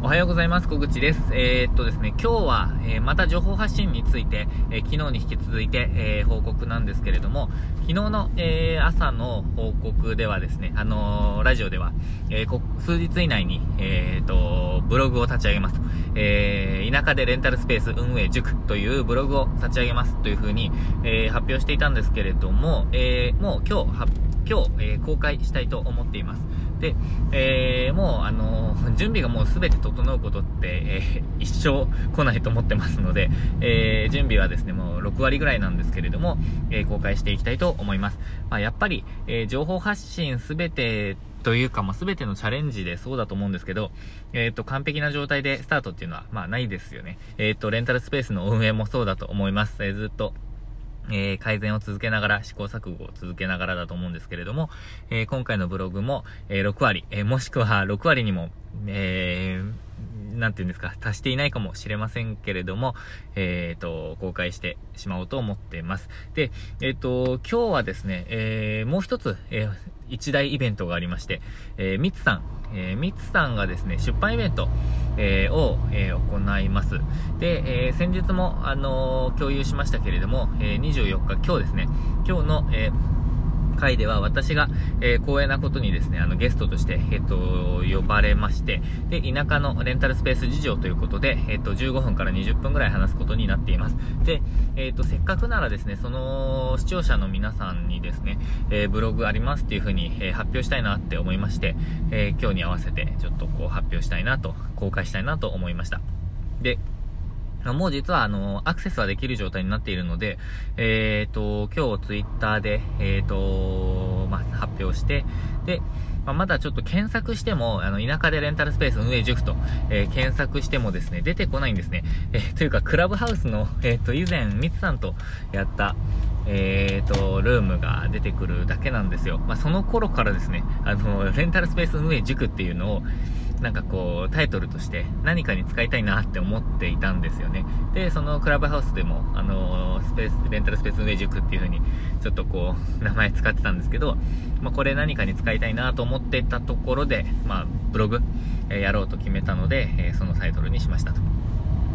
おはようございます。小口です。えー、っとですね、今日は、えー、また情報発信について、えー、昨日に引き続いて、え報告なんですけれども、昨日の、え朝の報告ではですね、あのラジオでは、え数日以内に、えっと、ブログを立ち上げますと。え田舎でレンタルスペース運営塾というブログを立ち上げますというふうに、え発表していたんですけれども、えもう今日発表、今日、えー公開したいと思っています。で、えー、もう、あのー、準備がもう全て整うことって、え、一生来ないと思ってますので、えー、準備はですね、もう6割ぐらいなんですけれども、え公開していきたいと思います。まあ、やっぱり、え情報発信全てというか、まあ、全てのチャレンジでそうだと思うんですけど、えっ、と、完璧な状態でスタートっていうのは、まあ、ないですよね。えっ、と、レンタルスペースの運営もそうだと思います。えずっと、えー、改善を続けながら、試行錯誤を続けながらだと思うんですけれども、えー、今回のブログも、えー、6割、えもしくは6割にも、えなんていうんですか、足していないかもしれませんけれども、えっ、と、公開してしまおうと思っています。で、えっ、と、今日はですね、えもう一つ、えー一大イベントがありまして、えー、ミツさん、えー、ミツさんがですね、出版イベント、えー、を、えー、行います。で、えー、先日も、あの共有しましたけれども、えー、24日、今日ですね、今日の、えー回では私が、えー、光栄なことにですね、あのゲストとして、えっ、と、呼ばれまして、で、田舎のレンタルスペース事情ということで、えっ、と、15分から20分ぐらい話すことになっています。で、えっ、と、せっかくならですね、その視聴者の皆さんにですね、えブログありますっていうふうに、えー発表したいなって思いまして、え今日に合わせてちょっとこう発表したいなと、公開したいなと思いました。で、もう実は、あの、アクセスはできる状態になっているので、えっ、ー、と、今日ツイッターで、えっ、ー、と、まあ、発表して、で、まあ、まだちょっと検索しても、あの、田舎でレンタルスペース運営塾と、えー、検索してもですね、出てこないんですね。え、というか、クラブハウスの、えっ、と、以前、ミツさんとやった、えっ、と、ルームが出てくるだけなんですよ。まあ、その頃からですね、あの、レンタルスペース運営塾っていうのを、なんかこう、タイトルとして何かに使いたいなって思っていたんですよね。で、そのクラブハウスでも、あのスペース、レンタルスペース運営塾っていう風に、ちょっとこう、名前使ってたんですけど、まあ、これ何かに使いたいなと思ってたところで、まあ、ブログ、えー、やろうと決めたので、えー、そのタイトルにしましたと。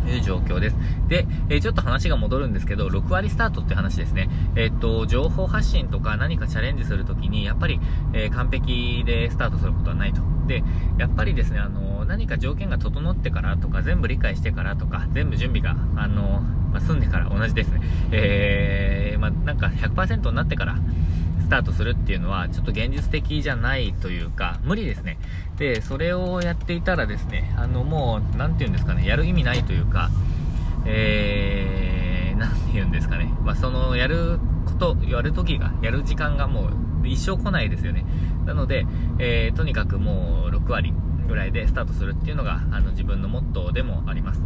いう状況です。で、えー、ちょっと話が戻るんですけど、6割スタートって話ですね。えー、っと、情報発信とか何かチャレンジするときに、やっぱり、えー、完璧でスタートすることはないと。で、やっぱりですね、あの、何か条件が整ってからとか、全部理解してからとか、全部準備が、あの、まあ、済んでから同じですね。えー、まあ、なんか100%になってから、タートするっていうのは、ちょっと現実的じゃないというか、無理ですね。で、それをやっていたらですね、あの、もう、なんて言うんですかね、やる意味ないというか、えー、なんて言うんですかね、まあ、その、やること、やる時が、やる時間がもう、一生来ないですよね。なので、えー、とにかくもう、6割ぐらいでスタートするっていうのが、あの、自分のモットーでもあります。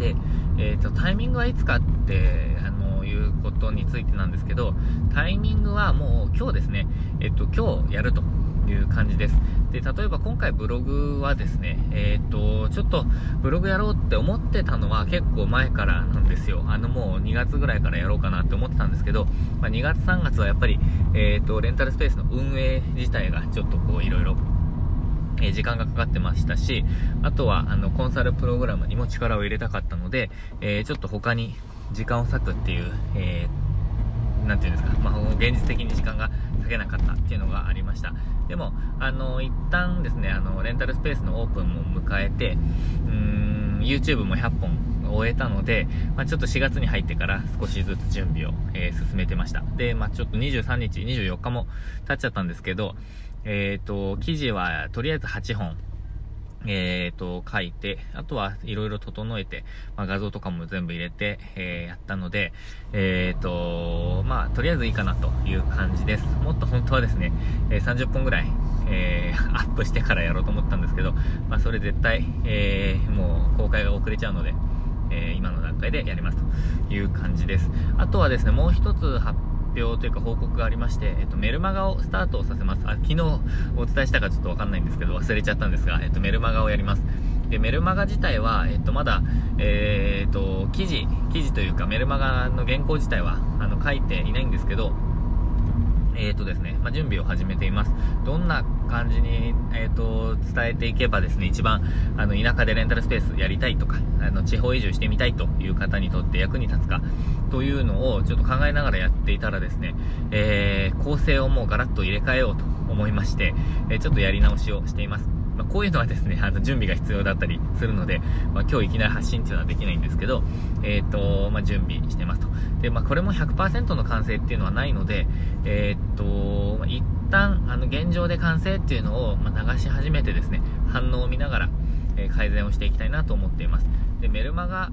で、え、ー、と、タイミングはいつかって、あの、いうことについてなんですけど、タイミングはもう今日ですね、えっ、ー、と、今日やるという感じです。で、例えば今回ブログはですね、え、ー、と、ちょっとブログやろうって思ってたのは結構前からなんですよ。あのもう2月ぐらいからやろうかなって思ってたんですけど、まあ、2月3月はやっぱり、えっ、ー、と、レンタルスペースの運営自体がちょっとこういろいろえ時間がかかってましたし、あとは、あの、コンサルプログラムにも力を入れたかったので、えー、ちょっと他に時間を割くっていう、えー、なんていうんですか、まあ、現実的に時間が割けなかったっていうのがありました。でも、あの、一旦ですね、あの、レンタルスペースのオープンも迎えて、うーん、YouTube も100本終えたので、まあ、ちょっと4月に入ってから少しずつ準備を、えー、進めてました。で、まあ、ちょっと23日、24日も経っちゃったんですけど、えっ、ー、と、記事はとりあえず8本、えっ、ー、と、書いて、あとはいろいろ整えて、まあ、画像とかも全部入れて、えー、やったので、えっ、ー、と、まあ、とりあえずいいかなという感じです。もっと本当はですね、え、30分ぐらい、え、アップしてからやろうと思ったんですけど、まあ、それ絶対、え、もう公開が遅れちゃうので、え、今の段階でやりますという感じです。あとはですね、もう一つ発表というか報告がありまして、えっと、メルマガをスタートさせます。あ、昨日お伝えしたかちょっとわかんないんですけど、忘れちゃったんですが、えっと、メルマガをやります。で、メルマガ自体は、えっと、まだ、えー、っと、記事、記事というか、メルマガの原稿自体は、あの、書いていないんですけど、えっ、ー、とですね、まあ、準備を始めています。どんな感じに、えっ、ー、と、伝えていけばですね、一番、あの、田舎でレンタルスペースやりたいとか、あの、地方移住してみたいという方にとって役に立つか、というのをちょっと考えながらやっていたらですね、えー、構成をもうガラッと入れ替えようと思いまして、えちょっとやり直しをしています。まあ、こういうのはですね、あの、準備が必要だったりするので、まあ、今日いきなり発信っていうのはできないんですけど、えっ、ー、と、まあ、準備してますと。で、まあ、これも100%の完成っていうのはないので、えっ、ー、と、まあ、一旦、あの、現状で完成っていうのを、ま流し始めてですね、反応を見ながら、えー、改善をしていきたいなと思っています。で、メルマガ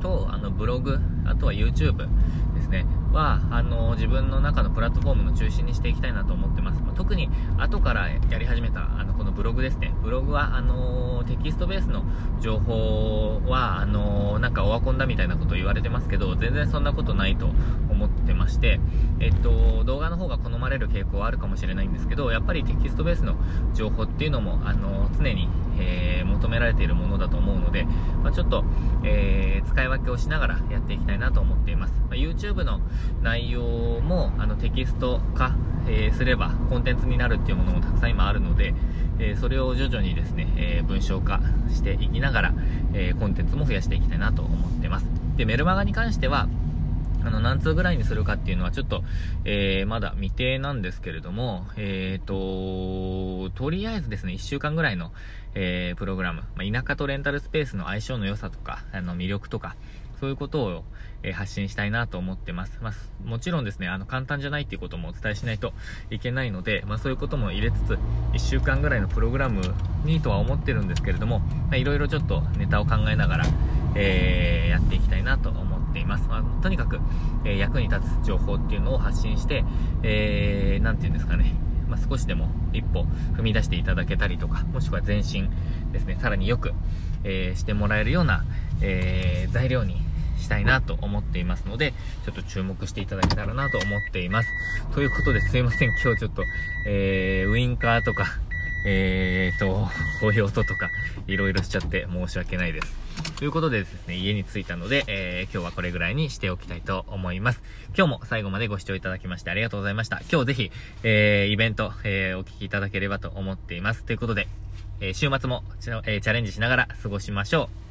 と、あの、ブログ、あとは YouTube ですね、は、あの、自分の中のプラットフォームの中心にしていきたいなと思ってます。まあ、特に、後からやり始めた、あの、このブログですね。ブログは、あの、テキストベースの情報は、あの、なんかオワコンだみたいなこと言われてますけど、全然そんなことないと思ってまして、えっと、動画の方が好まれる傾向はあるかもしれないんですけど、やっぱりテキストベースの情報っていうのも、あの、常に、えー、求められているものだと思うので、まあ、ちょっと、えー、使い分けをしながらやっていきたいなと思っています。まあ、YouTube の内容もあのテキスト化、えー、すればコンテンツになるっていうものもたくさん今あるので、えー、それを徐々にですね、えー、文章化していきながら、えコンテンツも増やしていきたいなと思ってます。で、メルマガに関しては、あの、何通ぐらいにするかっていうのはちょっと、えー、まだ未定なんですけれども、えーと、とりあえずですね、1週間ぐらいの、えー、プログラム、まあ、田舎とレンタルスペースの相性の良さとか、あの、魅力とか、そういうことを、えー、発信したいなと思ってます。まあ、もちろんですね、あの、簡単じゃないっていうこともお伝えしないといけないので、まあ、そういうことも入れつつ、1週間ぐらいのプログラムにとは思ってるんですけれども、まあ、いろいろちょっとネタを考えながら、えー、やっていきたいなと思いますっています。まあ、とにかく、えー、役に立つ情報っていうのを発信して、えー、て言うんですかね、まあ、少しでも一歩踏み出していただけたりとか、もしくは前進ですね、さらによく、えー、してもらえるような、えー、材料にしたいなと思っていますので、ちょっと注目していただけたらなと思っています。ということですいません、今日ちょっと、えー、ウインカーとか、えーと、こういう音とか、いろいろしちゃって申し訳ないです。ということでですね、家に着いたので、えー、今日はこれぐらいにしておきたいと思います。今日も最後までご視聴いただきましてありがとうございました。今日ぜひ、えー、イベント、えー、お聞きいただければと思っています。ということで、えー、週末も、えー、チャレンジしながら過ごしましょう。